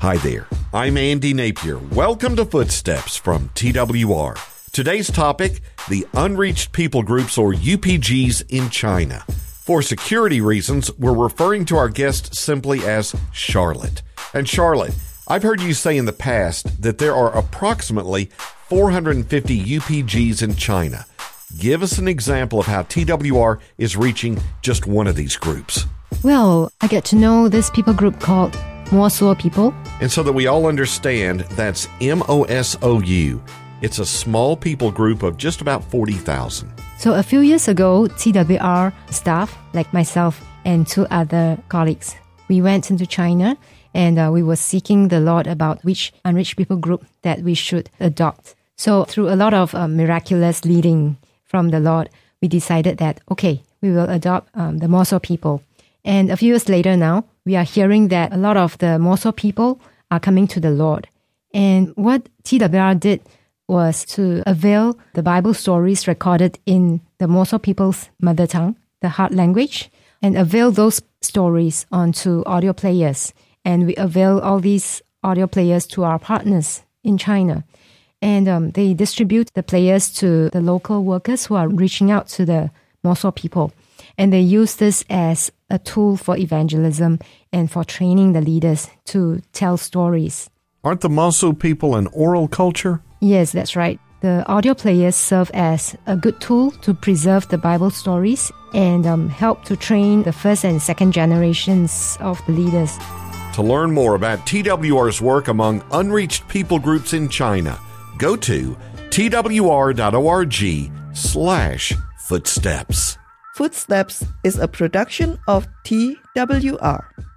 Hi there. I'm Andy Napier. Welcome to Footsteps from TWR. Today's topic the unreached people groups or UPGs in China. For security reasons, we're referring to our guest simply as Charlotte. And Charlotte, I've heard you say in the past that there are approximately 450 UPGs in China. Give us an example of how TWR is reaching just one of these groups. Well, I get to know this people group called Mosuo people. And so that we all understand, that's M O S O U. It's a small people group of just about 40,000. So a few years ago, TWR staff, like myself and two other colleagues, we went into China and uh, we were seeking the Lord about which unreached people group that we should adopt. So through a lot of uh, miraculous leading from the Lord, we decided that, okay, we will adopt um, the Mosuo people. And a few years later now, we are hearing that a lot of the Mosuo people are coming to the Lord. And what TWR did was to avail the Bible stories recorded in the Mosuo people's mother tongue, the heart language, and avail those stories onto audio players. And we avail all these audio players to our partners in China and um, they distribute the players to the local workers who are reaching out to the Mosuo people. And they use this as a tool for evangelism and for training the leaders to tell stories. Aren't the Mosuo people an oral culture? Yes, that's right. The audio players serve as a good tool to preserve the Bible stories and um, help to train the first and second generations of the leaders. To learn more about TWR's work among unreached people groups in China, go to twr.org slash footsteps. Footsteps is a production of TWR.